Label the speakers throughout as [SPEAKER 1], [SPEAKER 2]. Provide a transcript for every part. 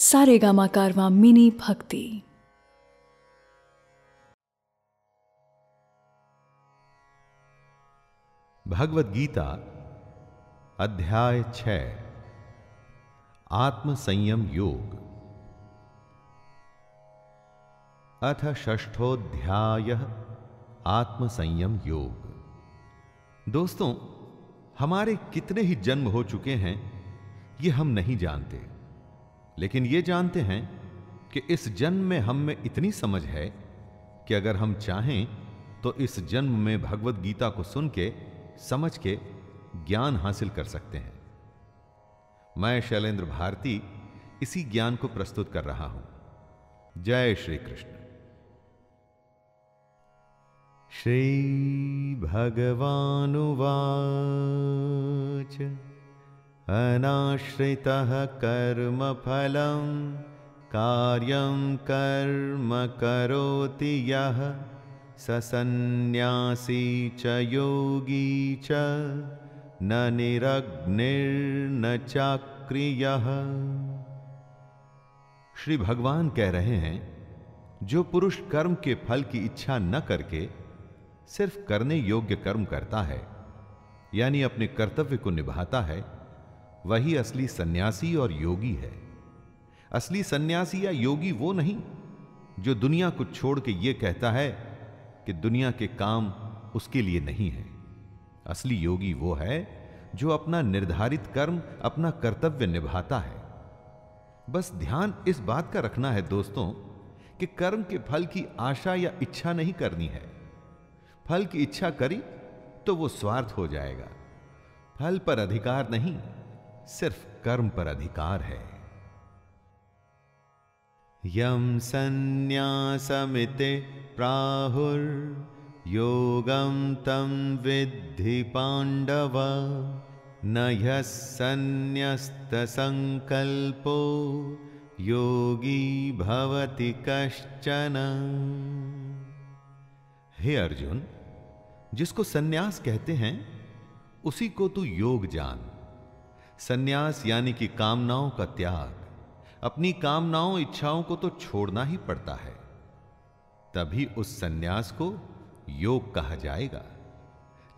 [SPEAKER 1] सारे गामा कारवा मिनी भक्ति।
[SPEAKER 2] भगवत गीता, अध्याय छ आत्म संयम योग। अथ षष्ठोध्याय आत्म संयम योग। दोस्तों, हमारे कितने ही जन्म हो चुके हैं, ये हम नहीं जानते। लेकिन ये जानते हैं कि इस जन्म में हम में इतनी समझ है कि अगर हम चाहें तो इस जन्म में भगवत गीता को सुन के, समझ के ज्ञान हासिल कर सकते हैं। मैं शैलेंद्र भारती इसी ज्ञान को प्रस्तुत कर रहा हूँ। जय श्री कृष्ण श्री भगवानुवाच। अनाश्रितः कर्मफलं, कार्यं कर्म करोति यः स च योगी च, न निरग्निर्न चाक्रियः। श्री भगवान कह रहे हैं, जो पुरुष कर्म के फल की इच्छा न करके सिर्फ़ करने योग्य कर्म करता है, यानी अपने कर्तव्य को निभाता है वही असली सन्यासी और योगी है। असली सन्यासी या योगी वो नहीं, जो दुनिया को छोड़ के ये कहता है कि दुनिया के काम उसके लिए नहीं है। असली योगी वो है, जो अपना निर्धारित कर्म, अपना कर्तव्य निभाता है। बस ध्यान इस बात का रखना है दोस्तों कि कर्म के फल की आशा या इच्छा नहीं करनी है। फल की इच्छा करी तो वो स्वार्थ हो जाएगा। फल पर अधिकार नहीं सिर्फ़ कर्म पर अधिकार है। यम संन्यासमिते प्राहुर्योगं तं विद्धि पाण्डव न ह्यः सन्न्यस्तसङ्कल्पो योगी भवति कश्चन। हे अर्जुन, जिसको सन्यास कहते हैं, उसी को तू योग जान। सन्यास यानी कि कामनाओं का त्याग। अपनी कामनाओं, इच्छाओं को तो छोड़ना ही पड़ता है। तभी उस सन्यास को योग कहा जाएगा।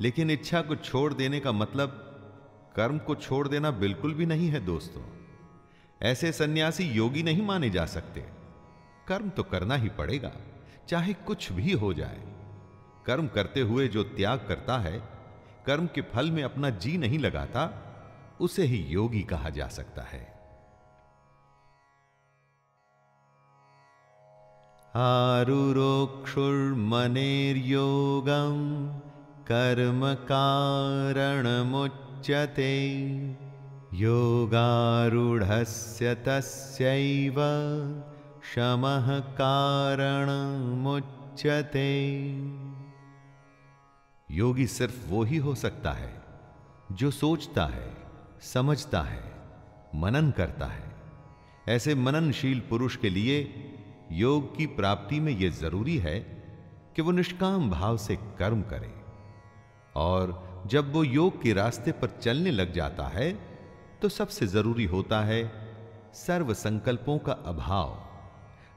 [SPEAKER 2] लेकिन इच्छा को छोड़ देने का मतलब कर्म को छोड़ देना बिल्कुल भी नहीं है दोस्तों। ऐसे सन्यासी योगी नहीं माने जा सकते। कर्म तो करना ही पड़ेगा, चाहे कुछ भी हो जाए। कर्म करते हुए जो त्याग करता है, कर्म के फल में अपना जी नहीं लगाता उसे ही योगी कहा जा सकता है। आरुरोक्षुर्मनेर्योगं कर्म कारणमुच्यते, योगारूढ़स्य तस्यैव शमः कारणमुच्यते। योगी सिर्फ़ वो ही हो सकता है जो सोचता है। समझता है, मनन करता है। ऐसे मननशील पुरुष के लिए योग की प्राप्ति में यह ज़रूरी है कि वो निष्काम भाव से कर्म करे। और जब वो योग के रास्ते पर चलने लग जाता है तो सबसे ज़रूरी होता है सर्व संकल्पों का अभाव,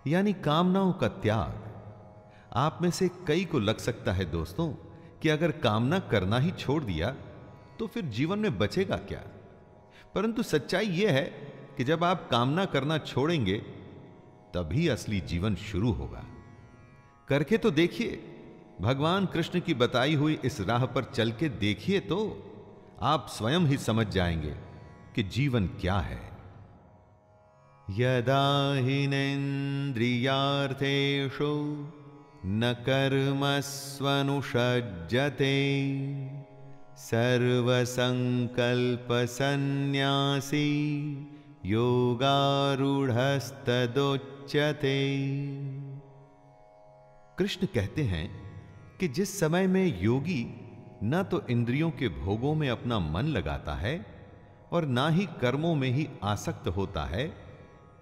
[SPEAKER 2] यानी कामनाओं का त्याग। आप में से कई को लग सकता है दोस्तों कि अगर कामना करना ही छोड़ दिया तो फिर जीवन में बचेगा क्या? परंतु सच्चाई यह है कि जब आप कामना करना छोड़ेंगे, तभी असली जीवन शुरू होगा। करके तो देखिए, भगवान कृष्ण की बताई हुई इस राह पर चल के देखिए तो आप स्वयं ही समझ जाएँगे कि जीवन क्या है। यदा हिनेन्द्रियार्थेषु न कर्मस्वनुषज्जते सर्वसङ्कल्पसन्न्यासी योगारूढ़स्तदोच्यते कृष्ण कहते हैं कि जिस समय में योगी न तो इंद्रियों के भोगों में अपना मन लगाता है और ना ही कर्मों में ही आसक्त होता है,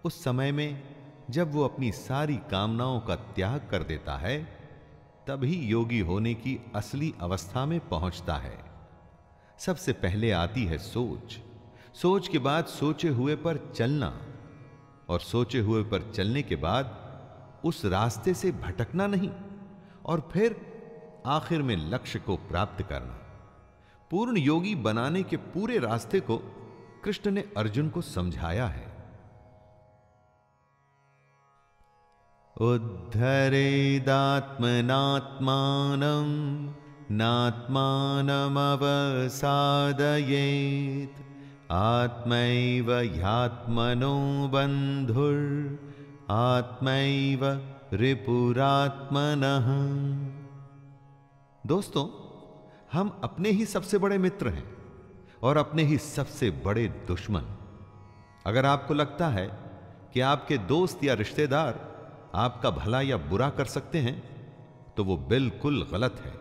[SPEAKER 2] उस समय में जब वो अपनी सारी कामनाओं का त्याग कर देता है, तभी योगी होने की असली अवस्था में पहुँचता है। सबसे पहले आती है सोच। सोच के बाद सोचे हुए पर चलना और सोचे हुए पर चलने के बाद उस रास्ते से भटकना नहीं और फिर आखिर में लक्ष्य को प्राप्त करना। पूर्ण योगी बनाने के पूरे रास्ते को कृष्ण ने अर्जुन को समझाया है। उद्धरेदात्मनात्मान नात्मानमवसादयेत्। आत्मैव ह्यात्मनो बंधुर आत्मैव रिपुरात्मनः। दोस्तों, हम अपने ही सबसे बड़े मित्र हैं और अपने ही सबसे बड़े दुश्मन। अगर आपको लगता है कि आपके दोस्त या रिश्तेदार आपका भला या बुरा कर सकते हैं तो वो बिल्कुल गलत है।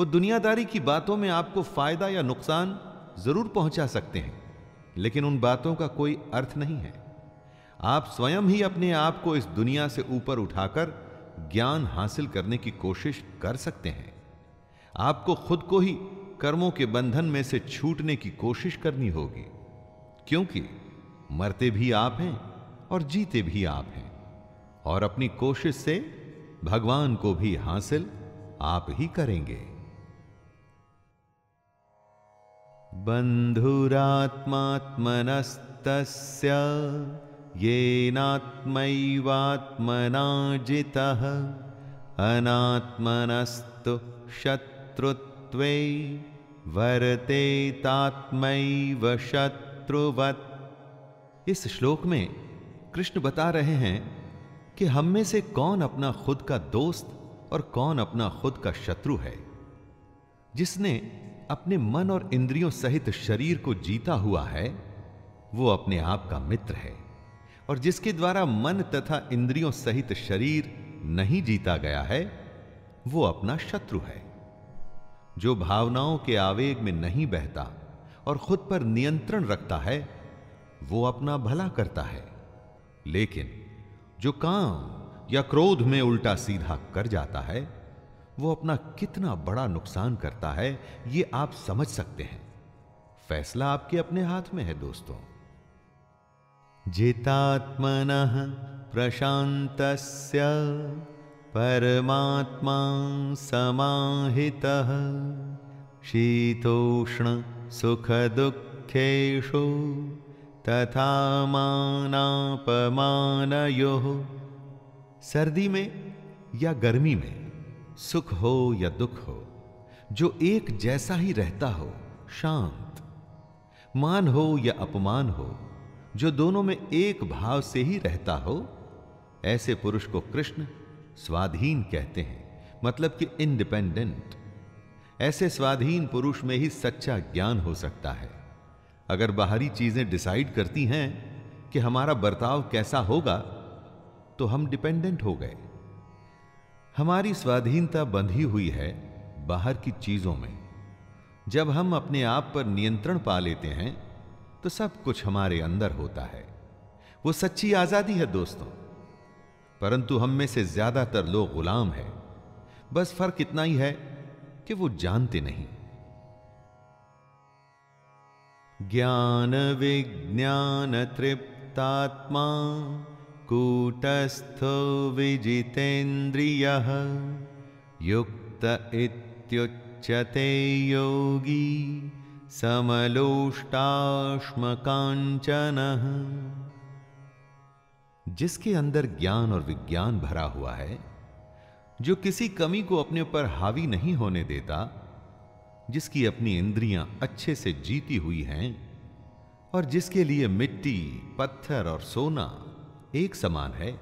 [SPEAKER 2] वो दुनियादारी की बातों में आपको फ़ायदा या नुकसान ज़रूर पहुँचा सकते हैं, लेकिन उन बातों का कोई अर्थ नहीं है। आप स्वयं ही अपने आप को इस दुनिया से ऊपर उठाकर ज्ञान हासिल करने की कोशिश कर सकते हैं। आपको खुद को ही कर्मों के बंधन में से छूटने की कोशिश करनी होगी, क्योंकि मरते भी आप हैं और जीते भी आप हैं, और अपनी कोशिश से भगवान को भी हासिल आप ही करेंगे। बंधुरात्मात्मनस्तस्य येनात्मैवात्मना जितः अनात्मनस्तु शत्रुत्वे वर्तेतात्मैव शत्रुवत्। इस श्लोक में कृष्ण बता रहे हैं कि हम में से कौन अपना खुद का दोस्त और कौन अपना खुद का शत्रु है, जिसने अपने मन और इंद्रियों सहित शरीर को जीता हुआ है, वो अपने आप का मित्र है। और जिसके द्वारा मन तथा इंद्रियों सहित शरीर नहीं जीता गया है, वो अपना शत्रु है। जो भावनाओं के आवेग में नहीं बहता और खुद पर नियंत्रण रखता है, वो अपना भला करता है। लेकिन जो काम या क्रोध में उल्टा सीधा कर जाता है वो अपना कितना बड़ा नुकसान करता है, ये आप समझ सकते हैं। फैसला आपके अपने हाथ में है, दोस्तों। जितात्मन प्रशांत परमात्मा समाहितः शीतोष्ण सुख दुखेशु तथा मानापमानयो सर्दी में या गर्मी में सुख हो या दुख हो, जो एक जैसा ही रहता हो, शांत। मान हो या अपमान हो, जो दोनों में एक भाव से ही रहता हो, ऐसे पुरुष को कृष्ण स्वाधीन कहते हैं मतलब कि इंडिपेंडेंट ऐसे स्वाधीन पुरुष में ही सच्चा ज्ञान हो सकता है। अगर बाहरी चीज़ें डिसाइड करती हैं कि हमारा बर्ताव कैसा होगा तो हम डिपेंडेंट हो गए। हमारी स्वाधीनता बंधी हुई है बाहर की चीज़ों में। जब हम अपने आप पर नियंत्रण पा लेते हैं तो सब कुछ हमारे अंदर होता है। वो सच्ची आज़ादी है दोस्तों। परंतु हम में से ज़्यादातर लोग गुलाम हैं। बस फ़र्क इतना ही है कि वो जानते नहीं। ज्ञान विज्ञान तृप्तात्मा कूटस्थ विजितेन्द्रिय युक्त इत्युच्यते योगी समलोष्टाश्म कांचन जिसके अंदर ज्ञान और विज्ञान भरा हुआ है, जो किसी कमी को अपने ऊपर हावी नहीं होने देता, जिसकी अपनी इंद्रियाँ अच्छे से जीती हुई हैं, और जिसके लिए मिट्टी, पत्थर और सोना एक समान है।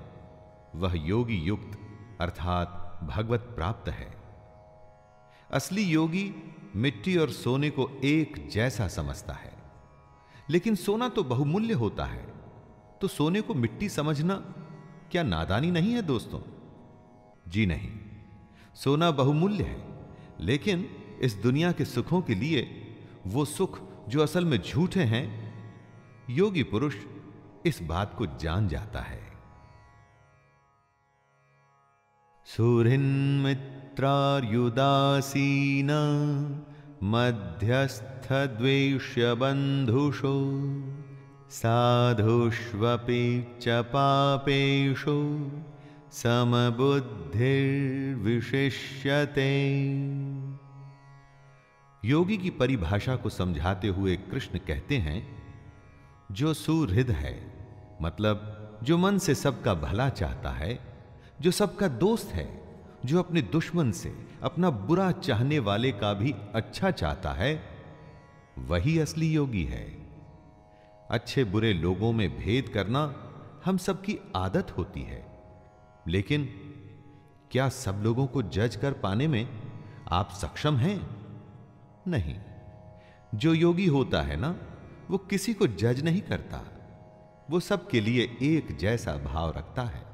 [SPEAKER 2] वह योगी युक्त, अर्थात भगवत प्राप्त है। असली योगी मिट्टी और सोने को एक जैसा समझता है। लेकिन सोना तो बहुमूल्य होता है। तो सोने को मिट्टी समझना क्या नादानी नहीं है दोस्तों? जी नहीं। सोना बहुमूल्य है, लेकिन इस दुनिया के सुखों के लिए वो सुख जो असल में झूठे हैं, योगी पुरुष इस बात को जान जाता है। सुहृन्मित्रार्युदासीन बंधुषो साधुष्वपि च पापेषु, समबुद्धिर्विशिष्यते। योगी की परिभाषा को समझाते हुए कृष्ण कहते हैं जो सुहृद है मतलब जो मन से सबका भला चाहता है, जो सबका दोस्त है, जो अपने दुश्मन से, अपना बुरा चाहने वाले का भी अच्छा चाहता है, वही असली योगी है। अच्छे बुरे लोगों में भेद करना हम सबकी आदत होती है। लेकिन क्या सब लोगों को जज कर पाने में आप सक्षम हैं? नहीं। जो योगी होता है ना वो किसी को जज नहीं करता। वो सबके लिए एक जैसा भाव रखता है।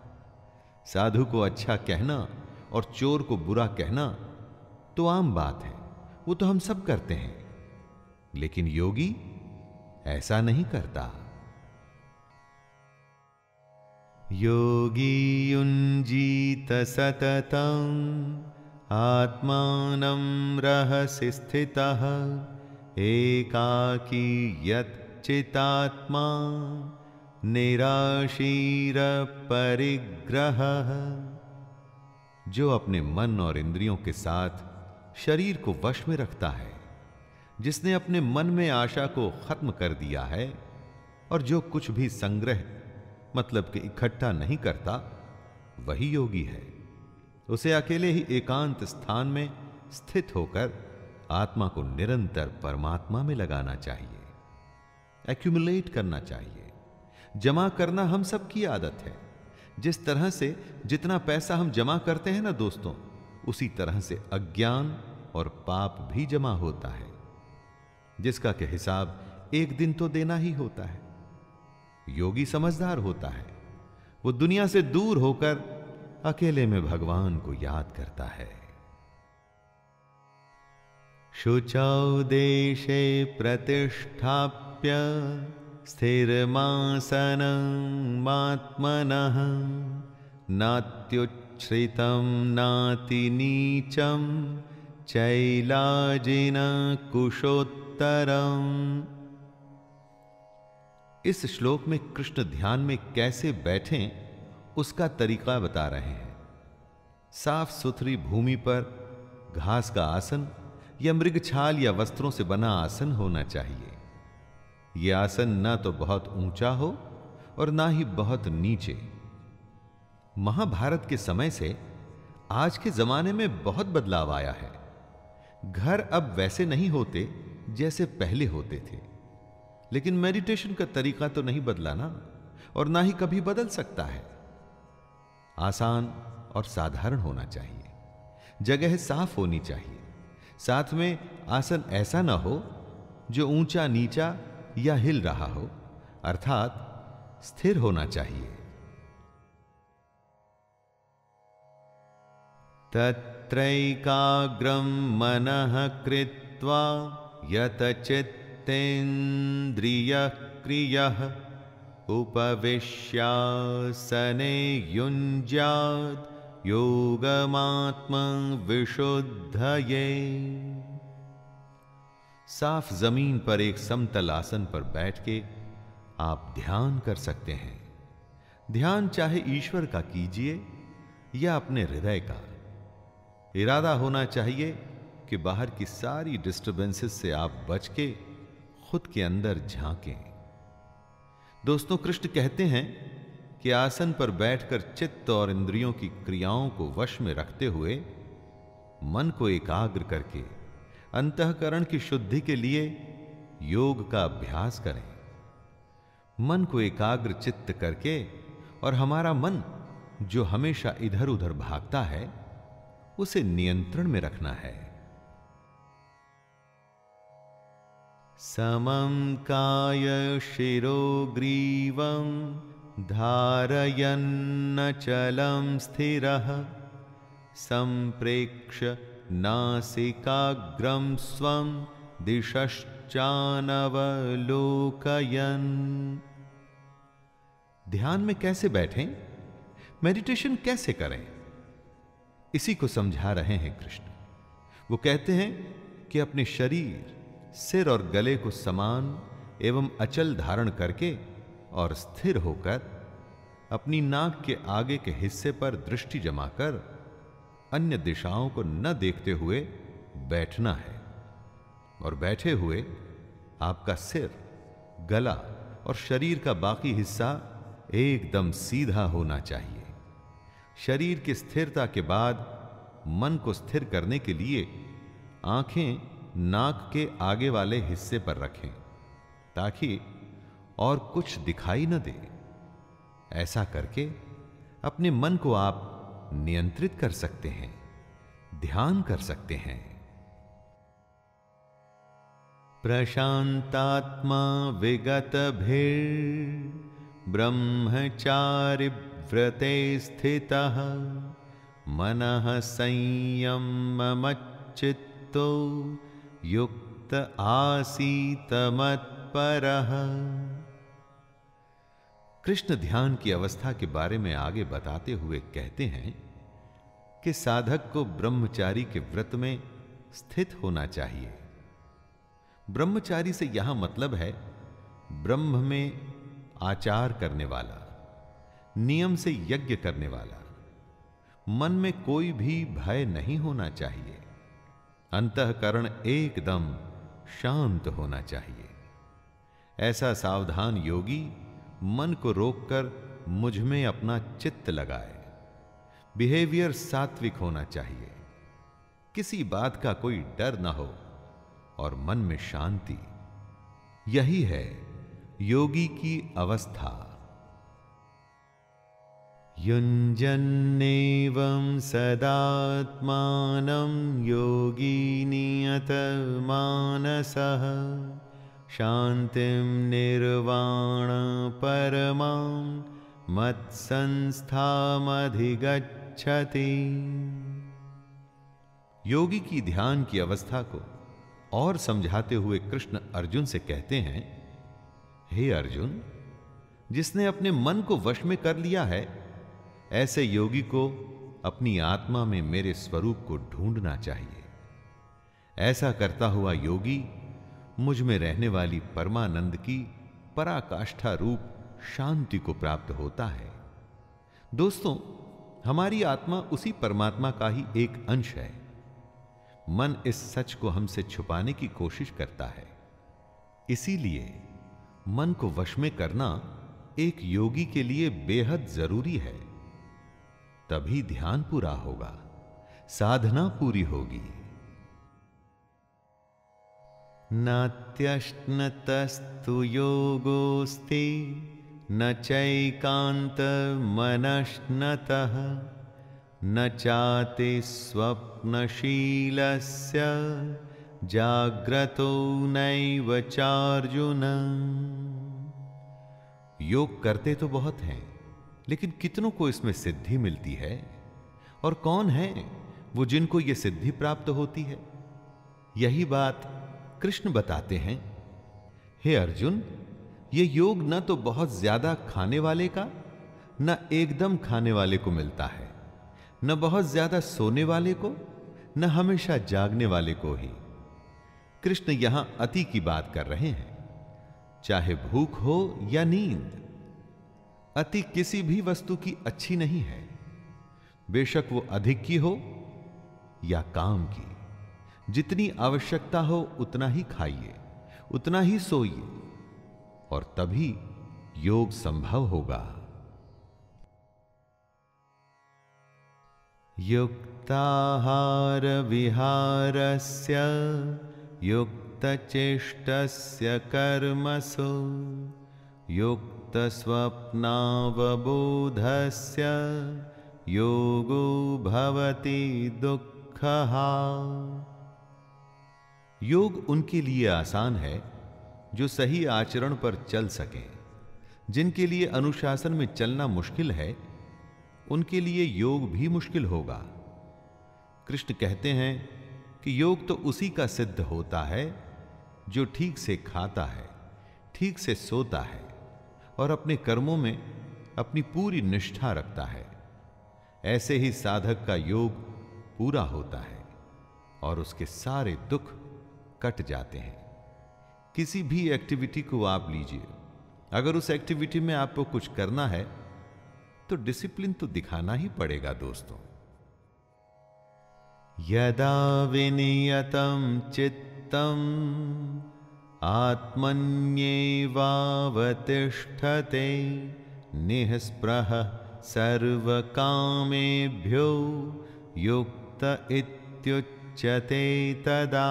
[SPEAKER 2] साधु को अच्छा कहना और चोर को बुरा कहना तो आम बात है। वो तो हम सब करते हैं। लेकिन योगी ऐसा नहीं करता। योगी युञ्जीत सततम्, आत्मानं रहसि स्थितः। एकाकी यच्चितात्मा निराशीर परिग्रह जो अपने मन और इंद्रियों के साथ शरीर को वश में रखता है, जिसने अपने मन में आशा को खत्म कर दिया है, और जो कुछ भी संग्रह मतलब कि इकट्ठा नहीं करता, वही योगी है। उसे अकेले ही एकांत स्थान में स्थित होकर आत्मा को निरंतर परमात्मा में लगाना चाहिए एक्यूमुलेट करना चाहिए। जमा करना हम सबकी आदत है। जिस तरह से जितना पैसा हम जमा करते हैं ना दोस्तों, उसी तरह से अज्ञान और पाप भी जमा होता है। जिसका के हिसाब एक दिन तो देना ही होता है। योगी समझदार होता है। वो दुनिया से दूर होकर अकेले में भगवान को याद करता है। शुचौ देशे प्रतिष्ठाप्य स्थिरमासनमात्मनः नात्युच्छ्रितं नातिनीचं चैलाजिन कुशोत्तरम् इस श्लोक में कृष्ण ध्यान में कैसे बैठें, उसका तरीका बता रहे हैं। साफ़ सुथरी भूमि पर घास का आसन या मृगछाल या वस्त्रों से बना आसन होना चाहिए। यह आसन ना तो बहुत ऊँचा हो और ना ही बहुत नीचे। महाभारत के समय से आज के जमाने में बहुत बदलाव आया है। घर अब वैसे नहीं होते जैसे पहले होते थे। लेकिन मेडिटेशन का तरीका तो नहीं बदला ना और ना ही कभी बदल सकता है। आसान और साधारण होना चाहिए। जगह साफ़ होनी चाहिए। साथ में आसन ऐसा ना हो जो ऊँचा, नीचा या हिल रहा हो, अर्थात स्थिर होना चाहिए। तत्रैकाग्रम मन कृत्वा यतचित् तेन्द्रियक्रियः उपविश्यासने युञ्ज्यात् विशुद्धये। साफ़ ज़मीन पर एक समतल आसन पर बैठ के आप ध्यान कर सकते हैं। ध्यान चाहे ईश्वर का कीजिए या अपने हृदय का। इरादा होना चाहिए कि बाहर की सारी डिस्टरबेंसेस से आप बच के खुद के अंदर झांकें। दोस्तों, कृष्ण कहते हैं कि आसन पर बैठकर चित्त और इंद्रियों की क्रियाओं को वश में रखते हुए मन को एकाग्र करके अंतकरण की शुद्धि के लिए योग का अभ्यास करें। मन को एकाग्र चित्त करके और हमारा मन जो हमेशा इधर उधर भागता है, उसे नियंत्रण में रखना है। समम काय समं कायशिरोग्रीवं धारयन्नचलं स्थिरः सम्प्रेक्ष्य नासिकाग्रं स्वं दिशश्चानवलोकयन्। ध्यान में कैसे बैठें? मेडिटेशन कैसे करें? इसी को समझा रहे हैं कृष्ण। वो कहते हैं कि अपने शरीर, सिर और गले को समान एवं अचल धारण करके और स्थिर होकर अपनी नाक के आगे के हिस्से पर दृष्टि जमाकर अन्य दिशाओं को न देखते हुए बैठना है और बैठे हुए आपका सिर, गला और शरीर का बाकी हिस्सा एकदम सीधा होना चाहिए। शरीर की स्थिरता के बाद मन को स्थिर करने के लिए आँखें नाक के आगे वाले हिस्से पर रखें ताकि और कुछ दिखाई न दे। ऐसा करके अपने मन को आप नियंत्रित कर सकते हैं, ध्यान कर सकते हैं। प्रशांतात्मा विगत भीर ब्रह्मचारि व्रते स्थित, मन संयम संयमचित्तो युक्त आसीत मत्पर कृष्ण ध्यान की अवस्था के बारे में आगे बताते हुए कहते हैं कि साधक को ब्रह्मचारी के व्रत में स्थित होना चाहिए। ब्रह्मचारी से यहाँ मतलब है ब्रह्म में आचार करने वाला, नियम से यज्ञ करने वाला। मन में कोई भी भय नहीं होना चाहिए। अंतकरण एकदम शांत होना चाहिए। ऐसा सावधान योगी मन को रोककर मुझमें अपना चित्त लगाए। बिहेवियर सात्विक होना चाहिए। किसी बात का कोई डर ना हो और मन में शांति। यही है योगी की अवस्था। युञ्जन्नेवं सदात्मानं योगी नियतमानसः। शान्तिं निर्वाणपरमां मत्संस्थामधिगच्छति। योगी की ध्यान की अवस्था को और समझाते हुए कृष्ण अर्जुन से कहते हैं, हे अर्जुन, जिसने अपने मन को वश में कर लिया है, ऐसे योगी को अपनी आत्मा में मेरे स्वरूप को ढूंढना चाहिए। ऐसा करता हुआ योगी मुझमें रहने वाली परमानंद की पराकाष्ठा रूप शांति को प्राप्त होता है। दोस्तों, हमारी आत्मा उसी परमात्मा का ही एक अंश है। मन इस सच को हमसे छुपाने की कोशिश करता है। इसीलिए मन को वश में करना एक योगी के लिए बेहद ज़रूरी है। तभी ध्यान पूरा होगा, साधना पूरी होगी। नात्यश्नतस्तु योगोस्ति न चैकांत मनश्नतः न चाति स्वप्नशीलस्य, जाग्रतो नैव चार्जुन। योग करते तो बहुत हैं, लेकिन कितनों को इसमें सिद्धि मिलती है? और कौन है वो जिनको ये सिद्धि प्राप्त होती है? यही बात कृष्ण बताते हैं, हे अर्जुन, ये योग न तो बहुत ज़्यादा खाने वाले का, न एकदम खाने वाले को मिलता है, न बहुत ज़्यादा सोने वाले को, न हमेशा जागने वाले को ही। कृष्ण यहाँ अति की बात कर रहे हैं, चाहे भूख हो या नींद, अति किसी भी वस्तु की अच्छी नहीं है, बेशक वो अधिक की हो या काम की। जितनी आवश्यकता हो उतना ही खाइए, उतना ही सोइए, और तभी योग संभव होगा। युक्ताहार विहारस्य, युक्तचेष्टस्य कर्मसु स्वप्नावबोधस्य योगो भवति दुःखः। योग उनके लिए आसान है, जो सही आचरण पर चल सके। जिनके लिए अनुशासन में चलना मुश्किल है, उनके लिए योग भी मुश्किल होगा। कृष्ण कहते हैं कि योग तो उसी का सिद्ध होता है, जो ठीक से खाता है, ठीक से सोता है, और अपने कर्मों में अपनी पूरी निष्ठा रखता है। ऐसे ही साधक का योग पूरा होता है, और उसके सारे दुख कट जाते हैं। किसी भी एक्टिविटी को आप लीजिए। अगर उस एक्टिविटी में आपको कुछ करना है तो डिसिप्लिन तो दिखाना ही पड़ेगा दोस्तों। यदा विनियतम चित्तम आत्मन्येवावतिष्ठते निःस्पृह सर्वकामेभ्यो युक्त इत्युच्यते तदा।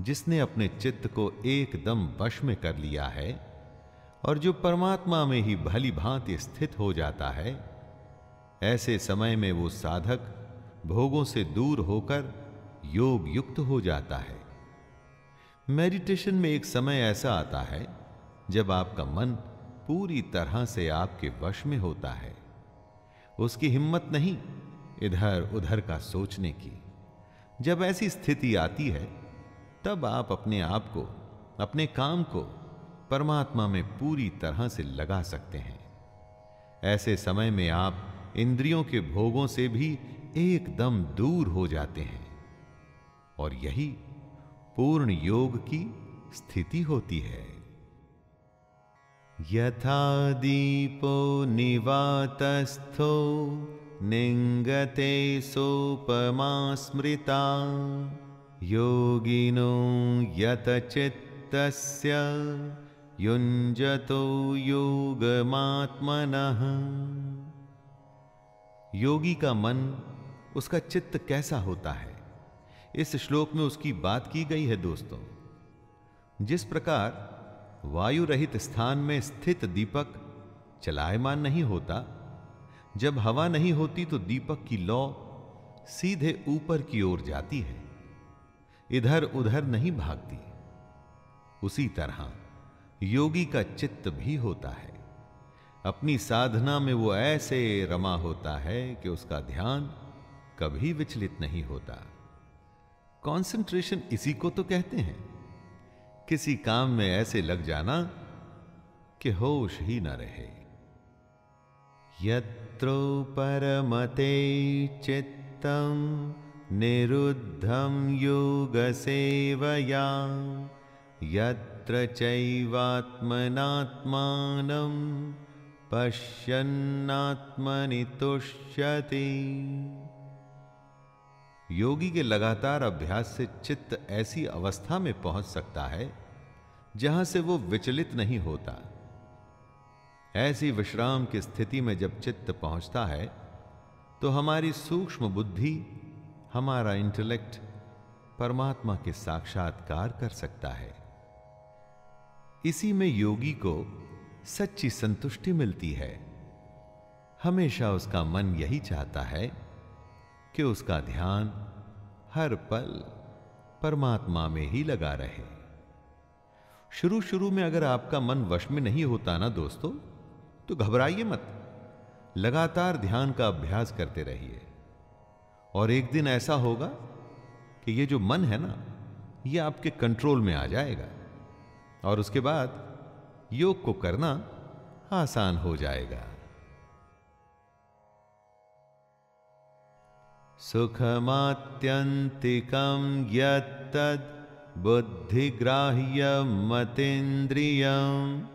[SPEAKER 2] जिसने अपने चित्त को एकदम वश में कर लिया है और जो परमात्मा में ही भली भांति स्थित हो जाता है, ऐसे समय में वो साधक भोगों से दूर होकर योग युक्त हो जाता है। मेडिटेशन में एक समय ऐसा आता है, जब आपका मन पूरी तरह से आपके वश में होता है। उसकी हिम्मत नहीं इधर उधर का सोचने की। जब ऐसी स्थिति आती है तब आप अपने आप को, अपने काम को परमात्मा में पूरी तरह से लगा सकते हैं। ऐसे समय में आप इंद्रियों के भोगों से भी एकदम दूर हो जाते हैं और यही पूर्ण योग की स्थिति होती है। यथा दीपो निवातस्थो निंगते सोपमा स्मृता योगिनो यतचित्तस्य युञ्जतो योगमात्मनः। योगी का मन, उसका चित्त कैसा होता है? इस श्लोक में उसकी बात की गई है दोस्तों। जिस प्रकार वायु रहित स्थान में स्थित दीपक चलायमान नहीं होता, जब हवा नहीं होती तो दीपक की लौ सीधे ऊपर की ओर जाती है। इधर उधर नहीं भागती। उसी तरह योगी का चित्त भी होता है। अपनी साधना में वो ऐसे रमा होता है कि उसका ध्यान कभी विचलित नहीं होता। कंसंट्रेशन इसी को तो कहते हैं। किसी काम में ऐसे लग जाना कि होश ही न रहे। यत्रो परमते चित्तम निरुद्धं योगसेवया, यत्र चैवात्मनात्मानं पश्यन्नात्मनि तुष्यति योगी के लगातार अभ्यास से चित्त ऐसी अवस्था में पहुँच सकता है, जहाँ से वो विचलित नहीं होता। ऐसी विश्राम की स्थिति में जब चित्त पहुँचता है तो हमारी सूक्ष्म बुद्धि हमारा इंटेलेक्ट परमात्मा के साक्षात्कार कर सकता है। इसी में योगी को सच्ची संतुष्टि मिलती है। हमेशा उसका मन यही चाहता है कि उसका ध्यान हर पल परमात्मा में ही लगा रहे। शुरू शुरू में अगर आपका मन वश में नहीं होता ना दोस्तों तो घबराइए मत। लगातार ध्यान का अभ्यास करते रहिए। और एक दिन ऐसा होगा कि ये जो मन है ना, ये आपके कंट्रोल में आ जाएगा। और उसके बाद योग को करना आसान हो जाएगा। सुखमात्यंतिकम यद बुद्धिग्राह्य मतेन्द्रियम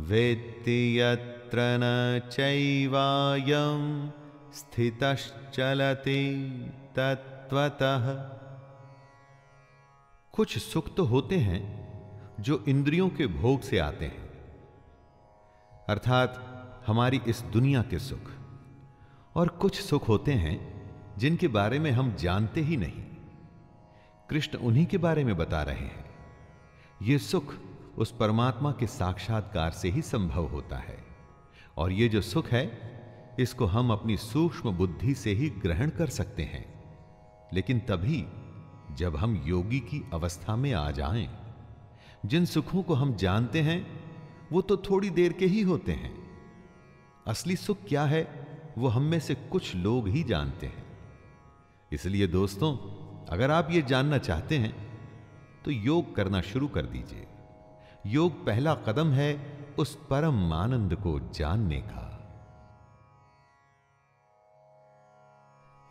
[SPEAKER 2] वेत्ति यत्र न चैवायम। स्थितश्चलति तत्वतः कुछ सुख तो होते हैं जो इंद्रियों के भोग से आते हैं। अर्थात हमारी इस दुनिया के सुख। और कुछ सुख होते हैं जिनके बारे में हम जानते ही नहीं। कृष्ण उन्हीं के बारे में बता रहे हैं। यह सुख उस परमात्मा के साक्षात्कार से ही संभव होता है। और ये जो सुख है इसको हम अपनी सूक्ष्म बुद्धि से ही ग्रहण कर सकते हैं। लेकिन तभी जब हम योगी की अवस्था में आ जाएँ, जिन सुखों को हम जानते हैं वो तो थोड़ी देर के ही होते हैं। असली सुख क्या है वो हम में से कुछ लोग ही जानते हैं। इसलिए दोस्तों अगर आप ये जानना चाहते हैं तो योग करना शुरू कर दीजिए। योग पहला कदम है उस परम आनंद को जानने का।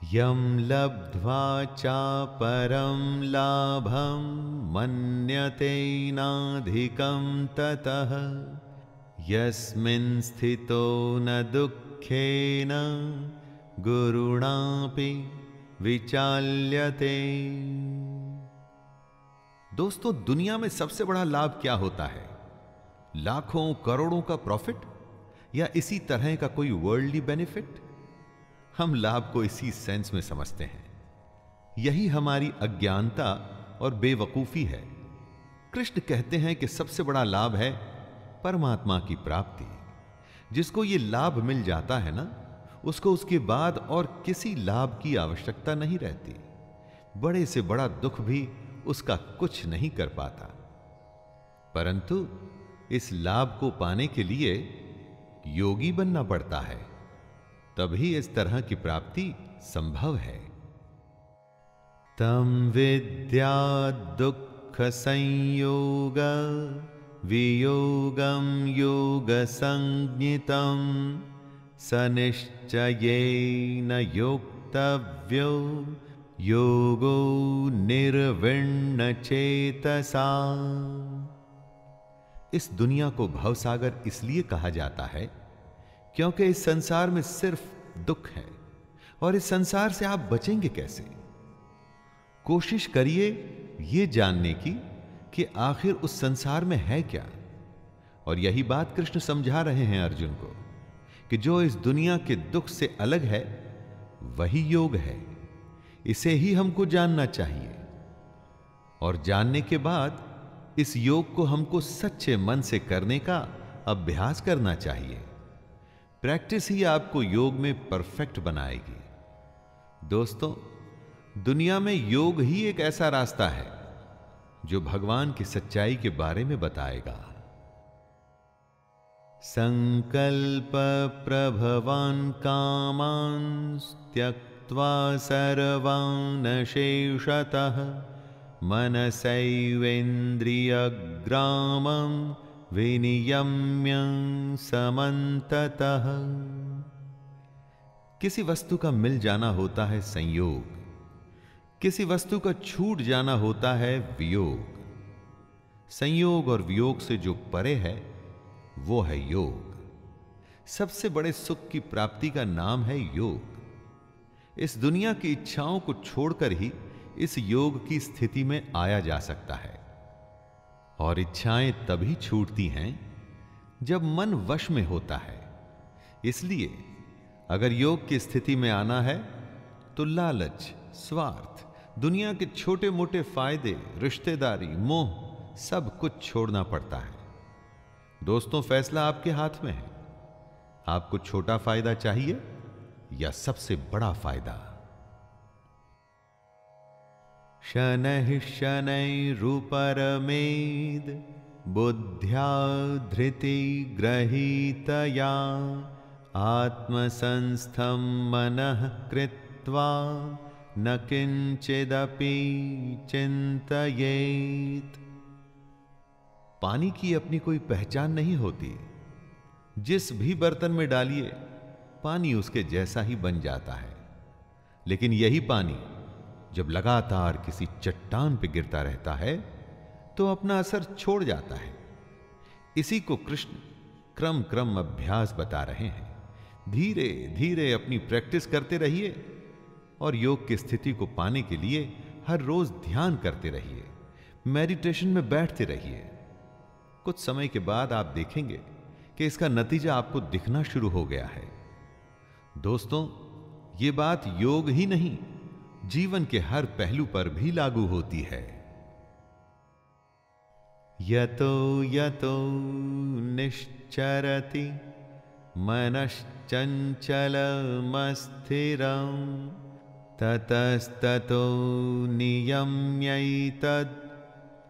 [SPEAKER 2] यम लब्ध्वा चापरं लाभं मन्यते नाधिकं ततः। यस्मिन् स्थितो न दुःखेन गुरुणापि विचाल्यते। दोस्तों, दुनिया में सबसे बड़ा लाभ क्या होता है? लाखों, करोड़ों का प्रॉफिट? या इसी तरह का कोई वर्ल्डली बेनिफिट हम लाभ को इसी सेंस में समझते हैं। यही हमारी अज्ञानता और बेवकूफ़ी है। कृष्ण कहते हैं कि सबसे बड़ा लाभ है परमात्मा की प्राप्ति। जिसको ये लाभ मिल जाता है ना, उसको उसके बाद और किसी लाभ की आवश्यकता नहीं रहती। बड़े से बड़ा दुख भी उसका कुछ नहीं कर पाता। परंतु इस लाभ को पाने के लिए योगी बनना पड़ता है। तभी इस तरह की प्राप्ति संभव है। तम विद्या दुख संयोग वियोगम योग संज्ञितम न योक्तव्यो योगो निर्विण्ण चेतसा इस दुनिया को भवसागर इसलिए कहा जाता है क्योंकि इस संसार में सिर्फ़ दुख है। और इस संसार से आप बचेंगे कैसे? कोशिश करिए यह जानने की कि आखिर उस संसार में है क्या। और यही बात कृष्ण समझा रहे हैं अर्जुन को कि जो इस दुनिया के दुख से अलग है, वही योग है। इसे ही हमको जानना चाहिए। और जानने के बाद इस योग को हमको सच्चे मन से करने का अभ्यास करना चाहिए। प्रैक्टिस ही आपको योग में परफेक्ट बनाएगी। दोस्तों, दुनिया में योग ही एक ऐसा रास्ता है, जो भगवान की सच्चाई के बारे में बताएगा। संकल्प प्रभवान कामान त्यक्त्वा सर्वान् शेषतः मनसैवेन्द्रियग्रामं विनियम्य समन्ततः। किसी वस्तु का मिल जाना होता है संयोग, किसी वस्तु का छूट जाना होता है वियोग। संयोग और वियोग से जो परे है, वो है योग। सबसे बड़े सुख की प्राप्ति का नाम है योग। इस दुनिया की इच्छाओं को छोड़कर ही इस योग की स्थिति में आया जा सकता है। और इच्छाएँ तभी छूटती हैं जब मन वश में होता है। इसलिए अगर योग की स्थिति में आना है तो लालच, स्वार्थ, दुनिया के छोटे मोटे फ़ायदे, रिश्तेदारी, मोह, सब कुछ छोड़ना पड़ता है। दोस्तों, फैसला आपके हाथ में है। आपको छोटा फ़ायदा चाहिए या सबसे बड़ा फ़ायदा? शनैः शनैरुपरमेद बुद्ध्या धृतिग्रहीतया आत्मसंस्थं मनः कृत्वा न किंचिदपि चिंतयेत पानी की अपनी कोई पहचान नहीं होती। जिस भी बर्तन में डालिए, पानी उसके जैसा ही बन जाता है। लेकिन यही पानी जब लगातार किसी चट्टान पर गिरता रहता है तो अपना असर छोड़ जाता है। इसी को कृष्ण क्रम क्रम अभ्यास बता रहे हैं। धीरे धीरे अपनी प्रैक्टिस करते रहिए और योग की स्थिति को पाने के लिए हर रोज ध्यान करते रहिए। मेडिटेशन में बैठते रहिए। कुछ समय के बाद आप देखेंगे कि इसका नतीजा आपको दिखना शुरू हो गया है। दोस्तों, ये बात योग ही नहीं जीवन के हर पहलू पर भी लागू होती है। यतो यतो निश्चरति मनश्चञ्चलमस्थिरं ततस्ततो नियम्यैतद्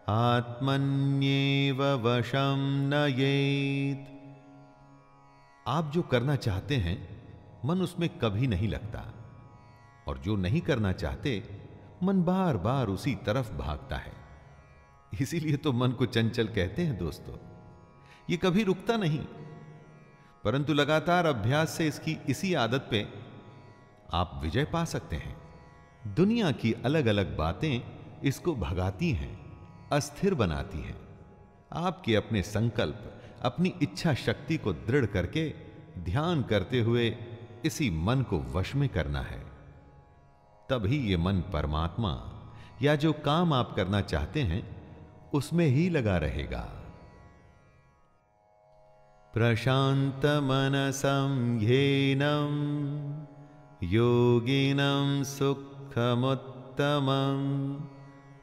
[SPEAKER 2] आत्मन्येव वशं नयेत्। आप जो करना चाहते हैं, मन उसमें कभी नहीं लगता। और जो नहीं करना चाहते, मन बार बार उसी तरफ़ भागता है। इसीलिए तो मन को चंचल कहते हैं दोस्तों। ये कभी रुकता नहीं। परंतु लगातार अभ्यास से इसकी इसी आदत पे आप विजय पा सकते हैं। दुनिया की अलग अलग बातें इसको भगाती हैं, अस्थिर बनाती हैं। आपके अपने संकल्प, अपनी इच्छा शक्ति को दृढ़ करके ध्यान करते हुए इसी मन को वश में करना है। तभी ये मन परमात्मा या जो काम आप करना चाहते हैं, उसमें ही लगा रहेगा। प्रशांत मनसं ह्येनं योगिनं सुखमुत्तमम्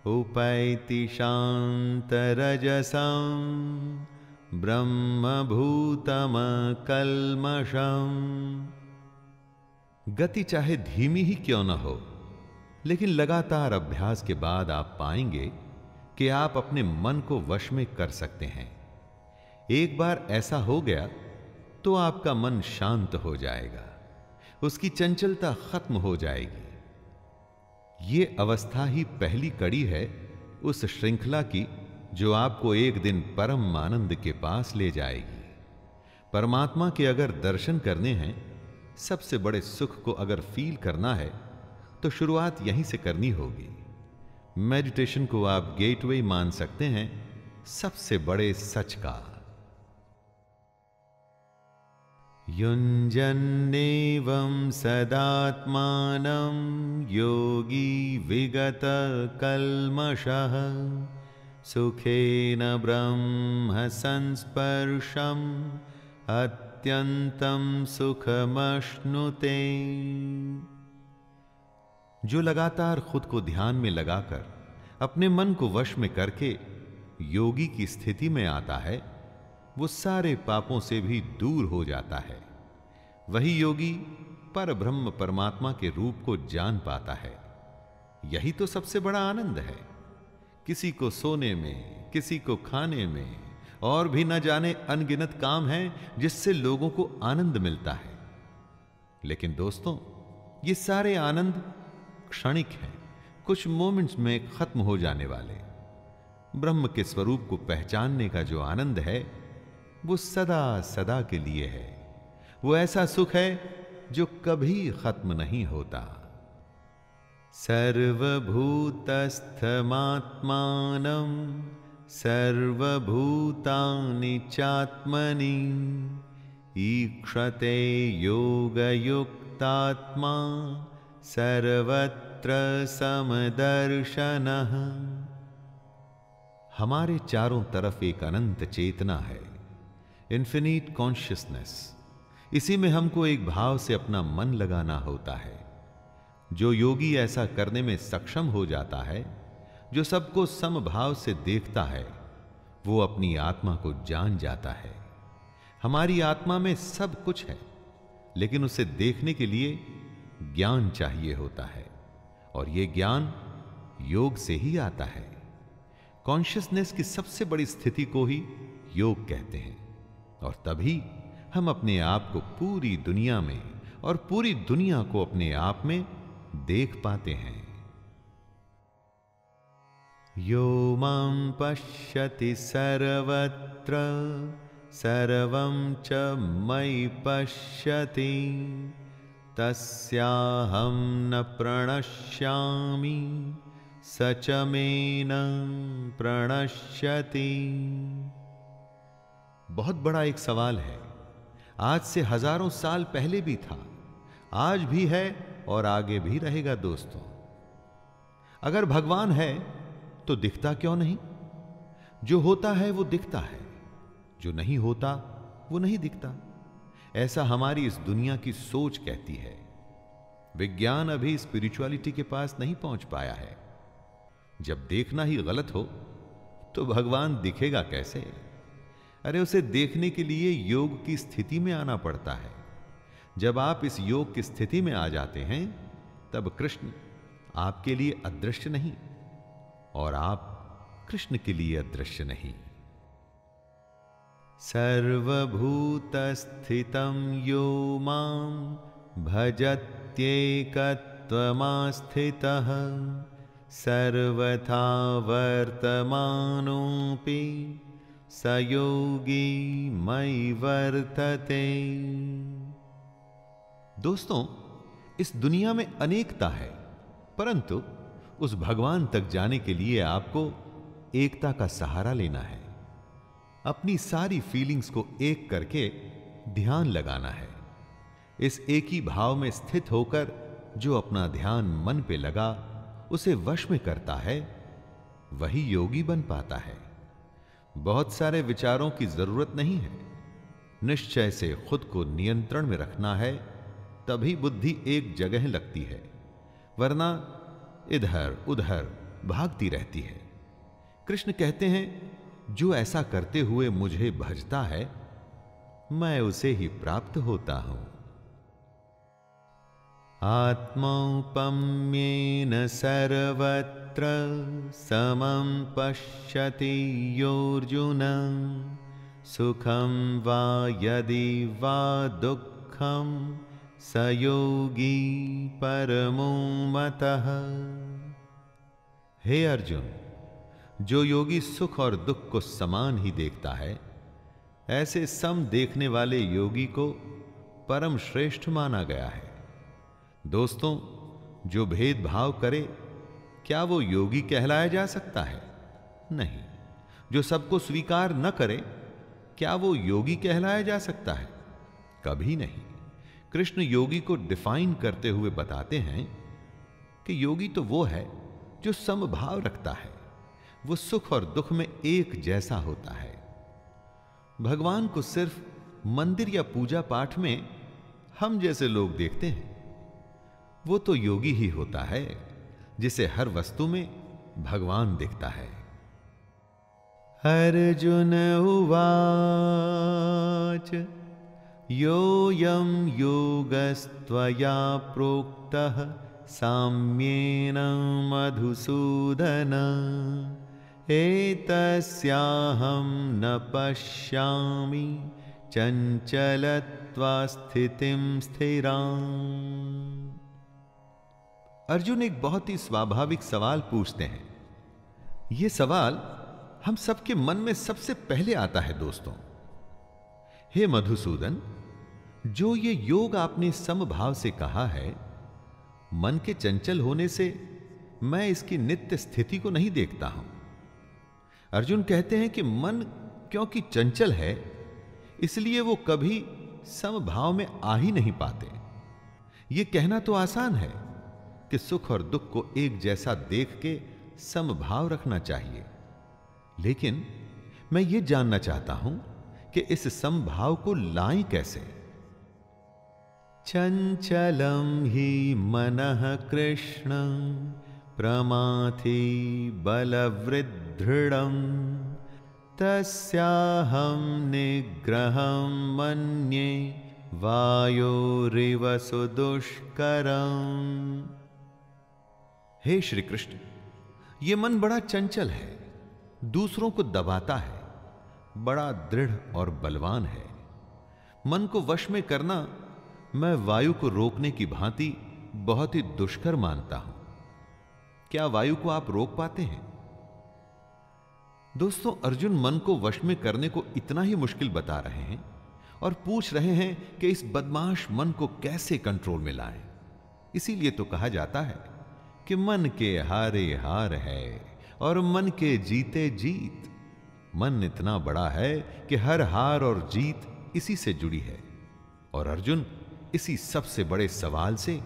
[SPEAKER 2] उपैति शान्तरजसं ब्रह्मभूतमकल्मषम् गति चाहे धीमी ही क्यों न हो लेकिन लगातार अभ्यास के बाद आप पाएँगे कि आप अपने मन को वश में कर सकते हैं। एक बार ऐसा हो गया तो आपका मन शांत हो जाएगा। उसकी चंचलता खत्म हो जाएगी। ये अवस्था ही पहली कड़ी है उस श्रृंखला की जो आपको एक दिन परम आनंद के पास ले जाएगी। परमात्मा के अगर दर्शन करने हैं, सबसे बड़े सुख को अगर फील करना है तो शुरुआत यहीं से करनी होगी। मेडिटेशन को आप गेटवे मान सकते हैं, सबसे बड़े सच का युञ्जन्नेवं सदात्मानं योगी विगतकल्मषः सुखेन ब्रह्म संस्पर्शम् अत्यन्तं सुखमश्नुते। जो लगातार खुद को ध्यान में लगाकर, अपने मन को वश में करके योगी की स्थिति में आता है, वो सारे पापों से भी दूर हो जाता है। वही योगी पर ब्रह्म परमात्मा के रूप को जान पाता है। यही तो सबसे बड़ा आनंद है। किसी को सोने में, किसी को खाने में, और भी न जाने अनगिनत काम हैं जिससे लोगों को आनंद मिलता है। लेकिन दोस्तों, ये सारे आनंद क्षणिक हैं, कुछ मोमेंट्स में खत्म हो जाने वाले। ब्रह्म के स्वरूप को पहचानने का जो आनंद है, वो सदा सदा के लिए है। वो ऐसा सुख है, जो कभी खत्म नहीं होता। सर्वभूतस्थमात्मान, सर्वभूतानि चात्मनि, ईक्षते योगयुक्तात्मा। सर्वत्र समदर्शन। हमारे चारों तरफ़ एक अनंत चेतना है इन्फिनिट कॉन्शियसनेस इसी में हमको एक भाव से अपना मन लगाना होता है। जो योगी ऐसा करने में सक्षम हो जाता है, जो सबको समभाव से देखता है, वो अपनी आत्मा को जान जाता है। हमारी आत्मा में सब कुछ है, लेकिन उसे देखने के लिए ज्ञान चाहिए होता है और यह ज्ञान योग से ही आता है। कॉन्शियसनेस की सबसे बड़ी स्थिति को ही योग कहते हैं और तभी हम अपने आप को पूरी दुनिया में और पूरी दुनिया को अपने आप में देख पाते हैं। यो माँ पश्यति सर्वत्र, सर्वं च मयि पश्यति। तस्याहं न प्रणश्यामि, स च प्रणश्यति। बहुत बड़ा एक सवाल है। आज से हज़ारों साल पहले भी था। आज भी है और आगे भी रहेगा दोस्तों। अगर भगवान है तो दिखता क्यों नहीं? जो होता है, वो दिखता है। जो नहीं होता, वो नहीं दिखता। ऐसा हमारी इस दुनिया की सोच कहती है। विज्ञान अभी स्पिरिचुअलिटी के पास नहीं पहुँच पाया है। जब देखना ही गलत हो तो भगवान दिखेगा कैसे? अरे उसे देखने के लिए योग की स्थिति में आना पड़ता है। जब आप इस योग की स्थिति में आ जाते हैं, तब कृष्ण आपके लिए अदृश्य नहीं, और आप कृष्ण के लिए अदृश्य नहीं। सर्वभूतस्थितं यो माँ भजत्येकत्वमास्थितः सर्वथा वर्तमानोऽपि स योगी मयि वर्तते दोस्तों, इस दुनिया में अनेकता है, परंतु उस भगवान तक जाने के लिए आपको एकता का सहारा लेना है। अपनी सारी फीलिंग्स को एक करके ध्यान लगाना है। इस एक ही भाव में स्थित होकर जो अपना ध्यान मन पे लगा, उसे वश में करता है, वही योगी बन पाता है। बहुत सारे विचारों की ज़रूरत नहीं है। निश्चय से खुद को नियंत्रण में रखना है, तभी बुद्धि एक जगह लगती है, वरना इधर उधर भागती रहती है। कृष्ण कहते हैं जो ऐसा करते हुए मुझे भजता है, मैं उसे ही प्राप्त होता हूँ। आत्मौपम्येन सर्वत्र समं पश्यति योऽर्जुन, सुखं वा यदि वा दुःखं स योगी परमो मतः हे अर्जुन जो योगी सुख और दुख को समान ही देखता है, ऐसे सम देखने वाले योगी को परम श्रेष्ठ माना गया है। दोस्तों, जो भेदभाव करे, क्या वो योगी कहलाया जा सकता है? नहीं। जो सबको स्वीकार न करे, क्या वो योगी कहलाया जा सकता है? कभी नहीं। कृष्ण योगी को डिफाइन करते हुए बताते हैं कि योगी तो वो है जो समभाव रखता है। वो सुख और दुख में एक जैसा होता है। भगवान को सिर्फ़ मंदिर या पूजा पाठ में हम जैसे लोग देखते हैं। वो तो योगी ही होता है, जिसे हर वस्तु में भगवान दिखता है। अर्जुन उवाच योऽयं योगस्त्वया प्रोक्तः साम्येन मधुसूदन। एतस्याहं न पश्यामि चञ्चलत्वा स्थितिं स्थिराम्। अर्जुन एक बहुत ही स्वाभाविक सवाल पूछते हैं। यह सवाल हम सबके मन में सबसे पहले आता है दोस्तों। हे मधुसूदन, जो ये योग आपने समभाव से कहा है, मन के चंचल होने से मैं इसकी नित्य स्थिति को नहीं देखता हूँ। अर्जुन कहते हैं कि मन क्योंकि चंचल है, इसलिए वो कभी समभाव में आ ही नहीं पाते। ये कहना तो आसान है कि सुख और दुख को एक जैसा देख के समभाव रखना चाहिए। लेकिन मैं ये जानना चाहता हूँ कि इस समभाव को लाएँ कैसे? चंचलम ही मन कृष्ण प्रमाथि बलवृदृढ़ तस्याहम निग्रहम मन्ये वायोरिव सुदुष्करम। हे श्री कृष्ण ये मन बड़ा चंचल है, दूसरों को दबाता है, बड़ा दृढ़ और बलवान है। मन को वश में करना, मैं वायु को रोकने की भांति बहुत ही दुष्कर मानता हूँ। क्या वायु को आप रोक पाते हैं? दोस्तों, अर्जुन मन को वश में करने को इतना ही मुश्किल बता रहे हैं और पूछ रहे हैं कि इस बदमाश मन को कैसे कंट्रोल में लाएँ। इसीलिए तो कहा जाता है कि मन के हारे हार है और मन के जीते जीत। मन इतना बड़ा है कि हर हार और जीत इसी से जुड़ी है और अर्जुन इसी सबसे बड़े सवाल से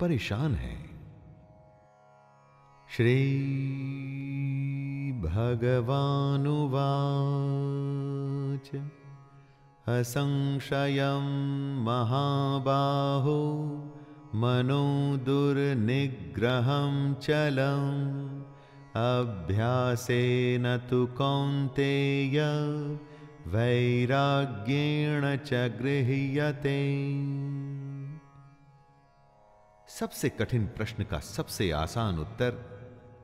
[SPEAKER 2] परेशान है। श्री भगवानुवाच असंशय महाबाहो मनो दुर्निग्रहं चलम् अभ्यासेन तु कौन्तेय वैराग्येण च गृह्यते। सबसे कठिन प्रश्न का सबसे आसान उत्तर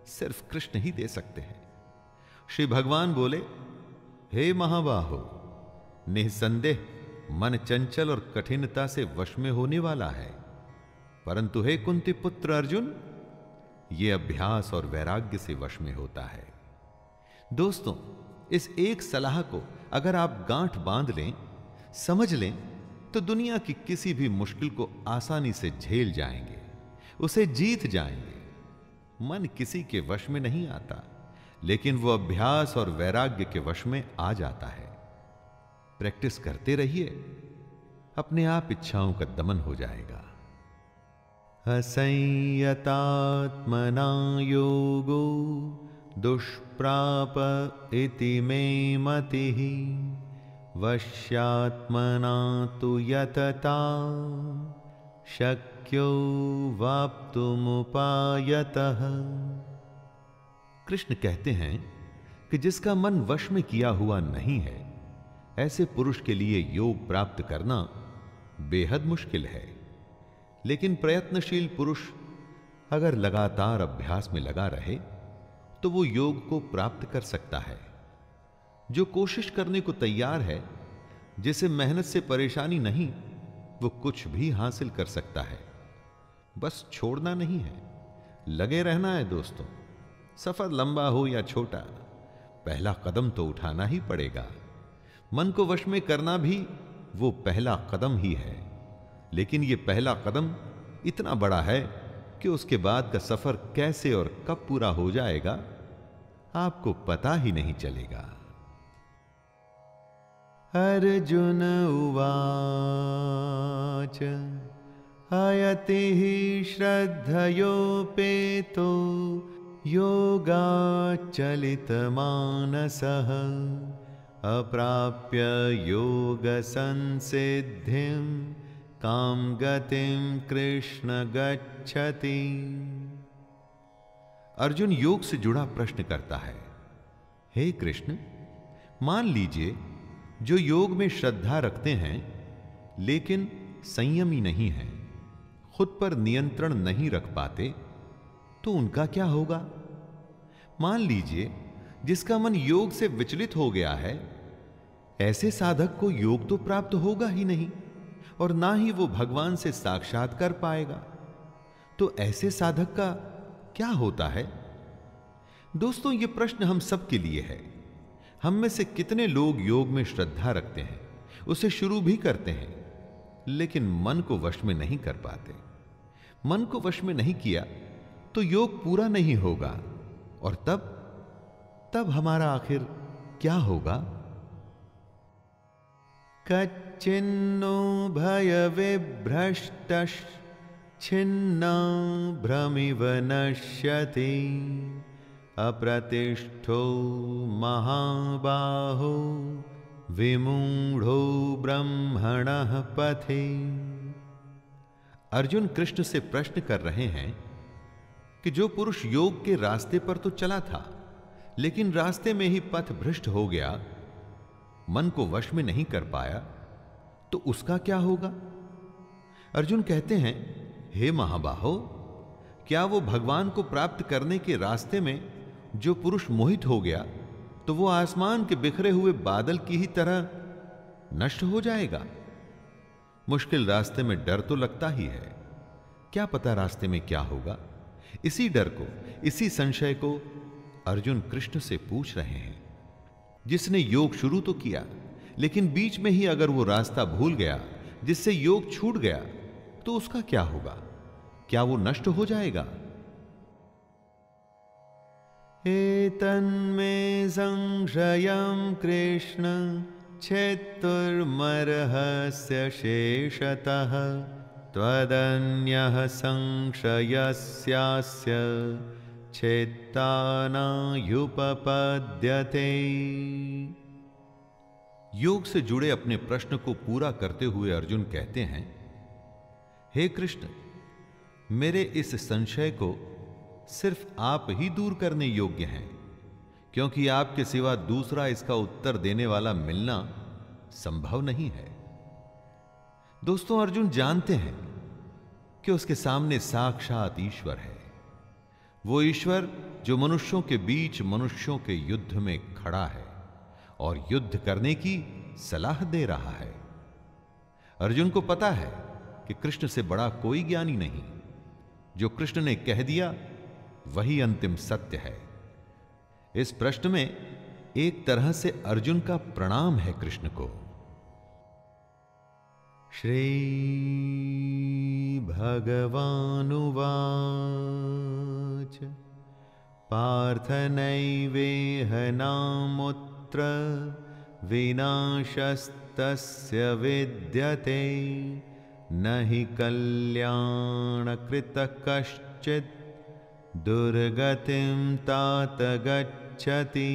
[SPEAKER 2] सिर्फ़ कृष्ण ही दे सकते हैं। श्री भगवान बोले, हे महाबाहो, निसंदेह मन चंचल और कठिनता से वश में होने वाला है। परंतु हे कुंती पुत्र अर्जुन, ये अभ्यास और वैराग्य से वश में होता है। दोस्तों, इस एक सलाह को अगर आप गांठ बाँध लें, समझ लें तो दुनिया की किसी भी मुश्किल को आसानी से झेल जाएँगे, उसे जीत जाएँगे। मन किसी के वश में नहीं आता, लेकिन वो अभ्यास और वैराग्य के वश में आ जाता है। प्रैक्टिस करते रहिए, अपने आप इच्छाओं का दमन हो जाएगा। असंयतात्मना योगो दुष्प्राप इति मे मति, वश्यात्मना तो यतता शक्यो वाप्तुमुपायतः कृष्ण कहते हैं कि जिसका मन वश में किया हुआ नहीं है, ऐसे पुरुष के लिए योग प्राप्त करना बेहद मुश्किल है। लेकिन प्रयत्नशील पुरुष अगर लगातार अभ्यास में लगा रहे तो वो योग को प्राप्त कर सकता है। जो कोशिश करने को तैयार है, जिसे मेहनत से परेशानी नहीं, वो कुछ भी हासिल कर सकता है। बस छोड़ना नहीं है। लगे रहना है दोस्तों। सफ़र लंबा हो या छोटा, पहला कदम तो उठाना ही पड़ेगा। मन को वश में करना भी वो पहला कदम ही है। लेकिन ये पहला कदम इतना बड़ा है कि उसके बाद का सफ़र कैसे और कब पूरा हो जाएगा, आपको पता ही नहीं चलेगा। अर्जुन उवाच। अयति श्रद्धयोपेतो योगाचलितमानसः, अप्राप्य योगसंसिद्धिं कां गतिं कृष्ण गच्छति। अर्जुन योग से जुड़ा प्रश्न करता है, हे कृष्ण, मान लीजिए, जो योग में श्रद्धा रखते हैं, लेकिन संयमी नहीं है। खुद पर नियंत्रण नहीं रख पाते तो उनका क्या होगा? मान लीजिए, जिसका मन योग से विचलित हो गया है, ऐसे साधक को योग तो प्राप्त होगा ही नहीं, और ना ही वो भगवान से साक्षात कर पाएगा। तो ऐसे साधक का क्या होता है? दोस्तों, ये प्रश्न हम सबके लिए है। हम में से कितने लोग योग में श्रद्धा रखते हैं, उसे शुरू भी करते हैं लेकिन मन को वश में नहीं कर पाते। मन को वश में नहीं किया तो योग पूरा नहीं होगा। और तब तब हमारा आखिर क्या होगा? कच्चिन्नो भय विभ्रष्ट छिन्न भ्रमिव नश्यति, अप्रतिष्ठो महाबाहो। विमूढ़ो ब्रह्मण पथे। अर्जुन कृष्ण से प्रश्न कर रहे हैं कि जो पुरुष योग के रास्ते पर तो चला था, लेकिन रास्ते में ही पथ भ्रष्ट हो गया, मन को वश में नहीं कर पाया तो उसका क्या होगा? अर्जुन कहते हैं, हे महाबाहो, क्या वो भगवान को प्राप्त करने के रास्ते में जो पुरुष मोहित हो गया तो वो आसमान के बिखरे हुए बादल की ही तरह नष्ट हो जाएगा। मुश्किल रास्ते में डर तो लगता ही है। क्या पता रास्ते में क्या होगा? इसी डर को, इसी संशय को अर्जुन कृष्ण से पूछ रहे हैं। जिसने योग शुरू तो किया, लेकिन बीच में ही अगर वो रास्ता भूल गया, जिससे योग छूट गया तो उसका क्या होगा? क्या वो नष्ट हो जाएगा? एतन्मे संशयं कृष्ण छेत्तुर्मर्हस्य शेषतः, त्वदन्यः संशयस्यास्य छेत्तानायुपपद्यते योग से जुड़े अपने प्रश्न को पूरा करते हुए अर्जुन कहते हैं, हे कृष्ण, मेरे इस संशय को सिर्फ़ आप ही दूर करने योग्य हैं। क्योंकि आपके सिवा दूसरा इसका उत्तर देने वाला मिलना संभव नहीं है। दोस्तों, अर्जुन जानते हैं कि उसके सामने साक्षात ईश्वर है। वो ईश्वर जो मनुष्यों के बीच मनुष्यों के युद्ध में खड़ा है और युद्ध करने की सलाह दे रहा है। अर्जुन को पता है कि कृष्ण से बड़ा कोई ज्ञानी नहीं। जो कृष्ण ने कह दिया वही अंतिम सत्य है। इस प्रश्न में एक तरह से अर्जुन का प्रणाम है कृष्ण को। श्री भगवानुवाच पार्थ नैवेह नामुत्र विनाशस्तस्य विद्यते। न हि कल्याणकृतः कश्चित् दुर्गतिं तात गच्छति।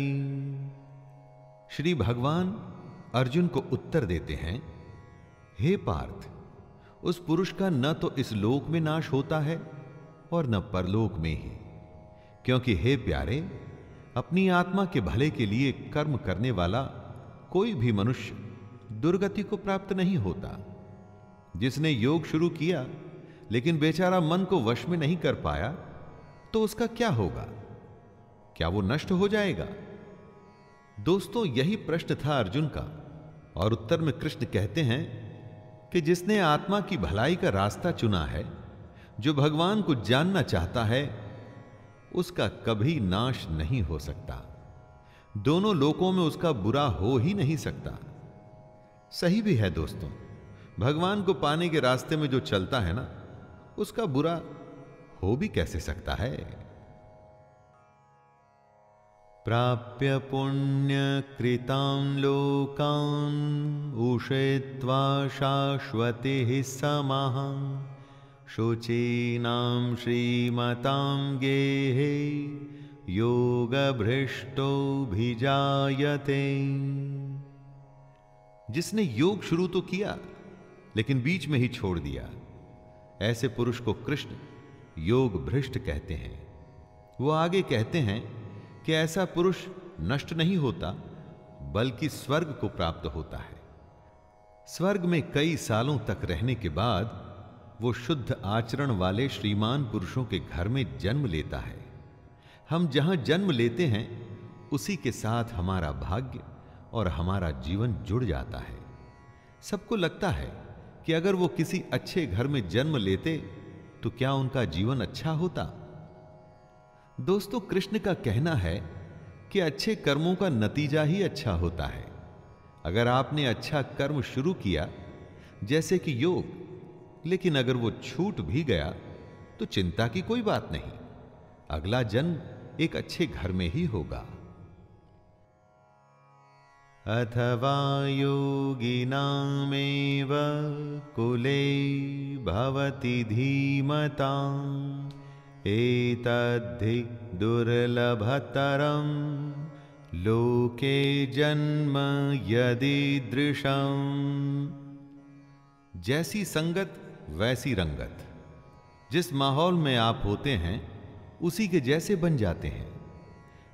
[SPEAKER 2] श्री भगवान अर्जुन को उत्तर देते हैं, हे पार्थ, उस पुरुष का न तो इस लोक में नाश होता है और न परलोक में ही। क्योंकि हे प्यारे, अपनी आत्मा के भले के लिए कर्म करने वाला कोई भी मनुष्य दुर्गति को प्राप्त नहीं होता। जिसने योग शुरू किया, लेकिन बेचारा मन को वश में नहीं कर पाया तो उसका क्या होगा? क्या वो नष्ट हो जाएगा? दोस्तों, यही प्रश्न था अर्जुन का, और उत्तर में कृष्ण कहते हैं कि जिसने आत्मा की भलाई का रास्ता चुना है, जो भगवान को जानना चाहता है, उसका कभी नाश नहीं हो सकता। दोनों लोकों में उसका बुरा हो ही नहीं सकता। सही भी है दोस्तों, भगवान को पाने के रास्ते में जो चलता है ना, उसका बुरा हो भी कैसे सकता है? प्राप्य पुण्य पुण्यकृतां लोकान् उषित्वा शाश्वतिः समः। शुचीनां श्रीमतां गेहे योगभ्रष्टोभिजायते जिसने योग शुरू तो किया, लेकिन बीच में ही छोड़ दिया। ऐसे पुरुष को कृष्ण योग भ्रष्ट कहते हैं। वो आगे कहते हैं कि ऐसा पुरुष नष्ट नहीं होता, बल्कि स्वर्ग को प्राप्त होता है। स्वर्ग में कई सालों तक रहने के बाद वो शुद्ध आचरण वाले श्रीमान पुरुषों के घर में जन्म लेता है। हम जहाँ जन्म लेते हैं, उसी के साथ हमारा भाग्य और हमारा जीवन जुड़ जाता है। सबको लगता है कि अगर वो किसी अच्छे घर में जन्म लेते तो क्या उनका जीवन अच्छा होता? दोस्तों, कृष्ण का कहना है कि अच्छे कर्मों का नतीजा ही अच्छा होता है। अगर आपने अच्छा कर्म शुरू किया, जैसे कि योग, लेकिन अगर वो छूट भी गया तो चिंता की कोई बात नहीं। अगला जन्म एक अच्छे घर में ही होगा। अथवा योगिनामेव कुले भवति धीमता एतद्धि दुर्लभतरं लोके जन्म यदीदृशम् जैसी संगत, वैसी रंगत। जिस माहौल में आप होते हैं, उसी के जैसे बन जाते हैं।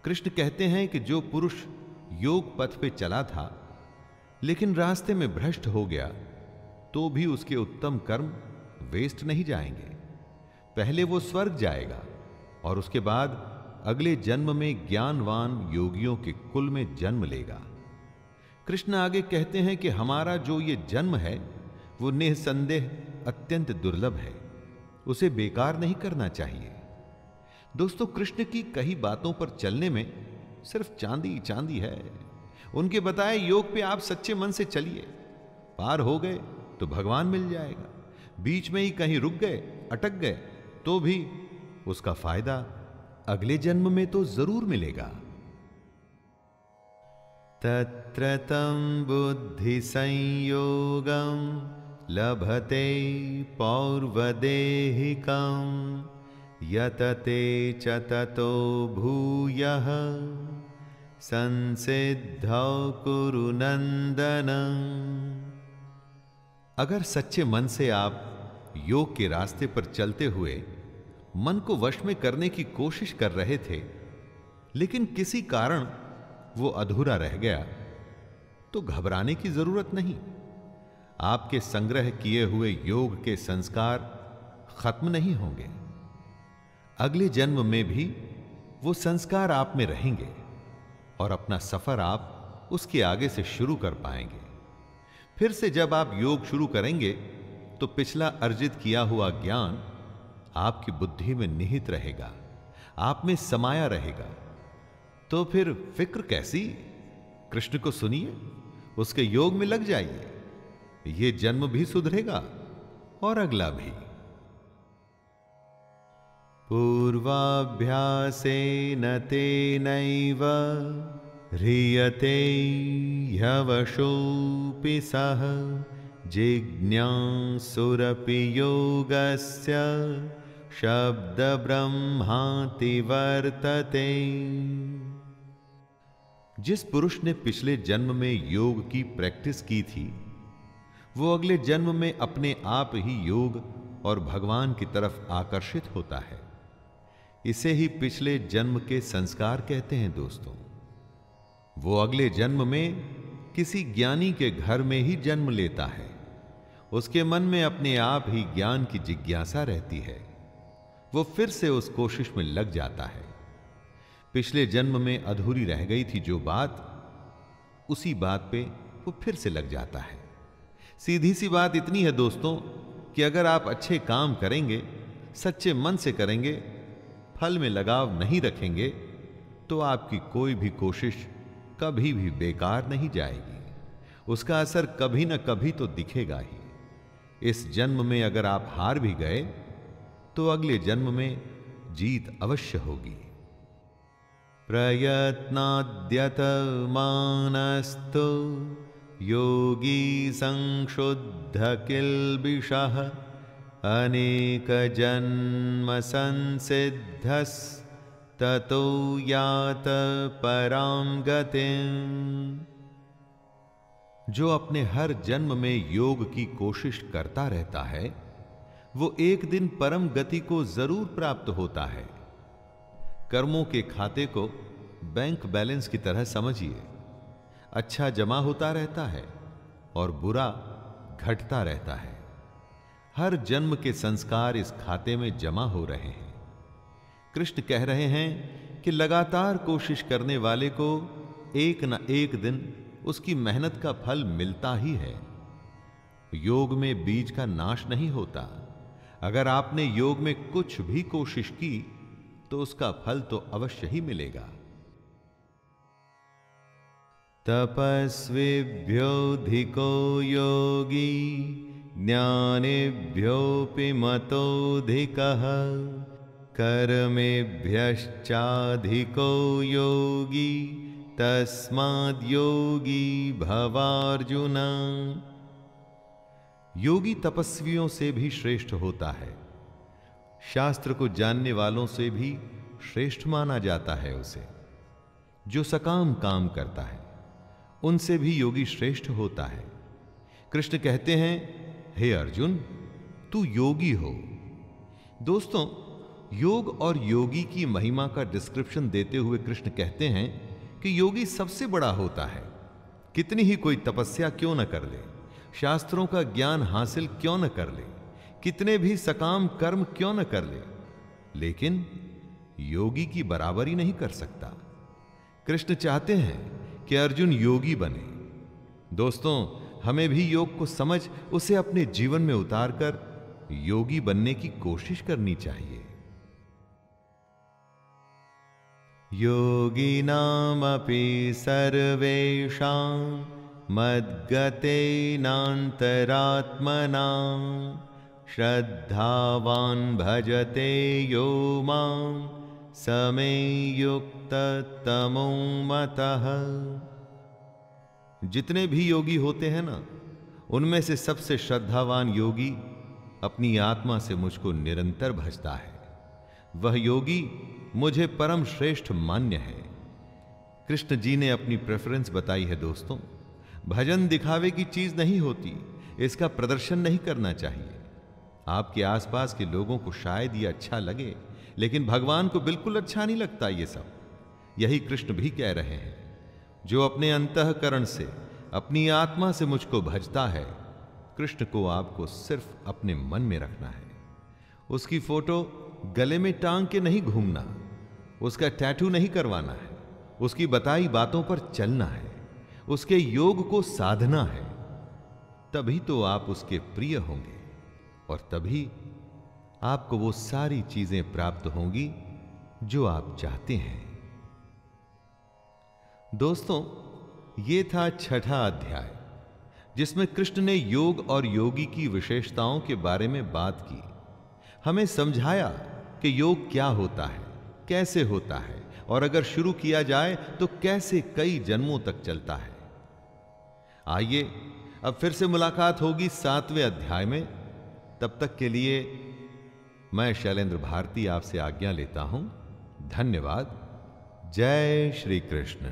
[SPEAKER 2] कृष्ण कहते हैं कि जो पुरुष योग पथ पे चला था, लेकिन रास्ते में भ्रष्ट हो गया तो भी उसके उत्तम कर्म वेस्ट नहीं जाएँगे। पहले वो स्वर्ग जाएगा और उसके बाद अगले जन्म में ज्ञानवान योगियों के कुल में जन्म लेगा। कृष्ण आगे कहते हैं कि हमारा जो ये जन्म है, वो निसंदेह अत्यंत दुर्लभ है। उसे बेकार नहीं करना चाहिए। दोस्तों, कृष्ण की कई बातों पर चलने में सिर्फ़ चांदी चांदी है। उनके बताए योग पे आप सच्चे मन से चलिए। पार हो गए तो भगवान मिल जाएगा। बीच में ही कहीं रुक गए, अटक गए तो भी उसका फ़ायदा अगले जन्म में तो ज़रूर मिलेगा। तत्र तं बुद्धि संयोगम लभते पौर्वदेहिकं। यतते च ततो भूयः। संसिद्धौ कुरु नंदन अगर सच्चे मन से आप योग के रास्ते पर चलते हुए मन को वश में करने की कोशिश कर रहे थे, लेकिन किसी कारण वो अधूरा रह गया तो घबराने की ज़रूरत नहीं। आपके संग्रह किए हुए योग के संस्कार खत्म नहीं होंगे। अगले जन्म में भी वो संस्कार आप में रहेंगे। और अपना सफ़र आप उसके आगे से शुरू कर पाएँगे। फिर से जब आप योग शुरू करेंगे तो पिछला अर्जित किया हुआ ज्ञान आपकी बुद्धि में निहित रहेगा, आप में समाया रहेगा। तो फिर फ़िक्र कैसी? कृष्ण को सुनिए, उसके योग में लग जाइए। ये जन्म भी सुधरेगा और अगला भी। पूर्वाभ्यासेन तेनैव ह्रियते ह्यवशोऽपि सः जिज्ञासुरपि योगस्य शब्दब्रह्माति वर्तते जिस पुरुष ने पिछले जन्म में योग की प्रैक्टिस की थी, वो अगले जन्म में अपने आप ही योग और भगवान की तरफ़ आकर्षित होता है। इसे ही पिछले जन्म के संस्कार कहते हैं दोस्तों। वो अगले जन्म में किसी ज्ञानी के घर में ही जन्म लेता है। उसके मन में अपने आप ही ज्ञान की जिज्ञासा रहती है। वो फिर से उस कोशिश में लग जाता है। पिछले जन्म में अधूरी रह गई थी जो बात, उसी बात पे वो फिर से लग जाता है। सीधी सी बात इतनी है दोस्तों कि अगर आप अच्छे काम करेंगे, सच्चे मन से करेंगे फल में लगाव नहीं रखेंगे तो आपकी कोई भी कोशिश कभी भी बेकार नहीं जाएगी। उसका असर कभी ना कभी तो दिखेगा ही। इस जन्म में अगर आप हार भी गए तो अगले जन्म में जीत अवश्य होगी। प्रयत्नाद्यत मानस्तु, योगी संशुद्ध किल्बिषः अनेक जन्म संसिद्धस् ततो यात पराम जो अपने हर जन्म में योग की कोशिश करता रहता है, वो एक दिन परम गति को ज़रूर प्राप्त होता है। कर्मों के खाते को बैंक बैलेंस की तरह समझिए। अच्छा जमा होता रहता है और बुरा घटता रहता है। हर जन्म के संस्कार इस खाते में जमा हो रहे हैं। कृष्ण कह रहे हैं कि लगातार कोशिश करने वाले को एक न एक दिन उसकी मेहनत का फल मिलता ही है। योग में बीज का नाश नहीं होता। अगर आपने योग में कुछ भी कोशिश की तो उसका फल तो अवश्य ही मिलेगा। तपस्विभ्योधिको योगी ज्ञानेभ्योऽपि मतोऽधिकः, कर्मेभ्यश्चाधिको योगी, तस्माद् योगी भवार्जुन। योगी तपस्वियों से भी श्रेष्ठ होता है। शास्त्र को जानने वालों से भी श्रेष्ठ माना जाता है उसे। जो सकाम काम करता है, उनसे भी योगी श्रेष्ठ होता है। कृष्ण कहते हैं हे अर्जुन, तू योगी हो। दोस्तों, योग और योगी की महिमा का डिस्क्रिप्शन देते हुए कृष्ण कहते हैं कि योगी सबसे बड़ा होता है। कितनी ही कोई तपस्या क्यों न कर ले, शास्त्रों का ज्ञान हासिल क्यों न कर ले, कितने भी सकाम कर्म क्यों न कर ले, लेकिन योगी की बराबरी नहीं कर सकता। कृष्ण चाहते हैं कि अर्जुन योगी बने। दोस्तों हमें भी योग को समझ, उसे अपने जीवन में उतारकर योगी बनने की कोशिश करनी चाहिए। योगी योगिनामपि सर्वेषां मद्गतेनान्तरात्मना श्रद्धावान् भजते यो माँ, समे युक्ततमो मतः। जितने भी योगी होते हैं ना, उनमें से सबसे श्रद्धावान योगी अपनी आत्मा से मुझको निरंतर भजता है। वह योगी मुझे परम श्रेष्ठ मान्य है। कृष्ण जी ने अपनी प्रेफरेंस बताई है दोस्तों। भजन दिखावे की चीज़ नहीं होती, इसका प्रदर्शन नहीं करना चाहिए। आपके आसपास के लोगों को शायद ये अच्छा लगे, लेकिन भगवान को बिल्कुल अच्छा नहीं लगता ये सब। यही कृष्ण भी कह रहे हैं। जो अपने अंतकरण से, अपनी आत्मा से मुझको भजता है, कृष्ण को आपको सिर्फ़ अपने मन में रखना है। उसकी फ़ोटो गले में टांग के नहीं घूमना, उसका टैटू नहीं करवाना है, उसकी बताई बातों पर चलना है, उसके योग को साधना है, तभी तो आप उसके प्रिय होंगे और तभी आपको वो सारी चीज़ें प्राप्त होंगी जो आप चाहते हैं। दोस्तों, ये था छठा अध्याय, जिसमें कृष्ण ने योग और योगी की विशेषताओं के बारे में बात की। हमें समझाया कि योग क्या होता है, कैसे होता है, और अगर शुरू किया जाए तो कैसे कई जन्मों तक चलता है। आइए, अब फिर से मुलाकात होगी सातवें अध्याय में। तब तक के लिए मैं शैलेंद्र भारती आपसे आज्ञा लेता हूँ। धन्यवाद। जय श्री कृष्ण।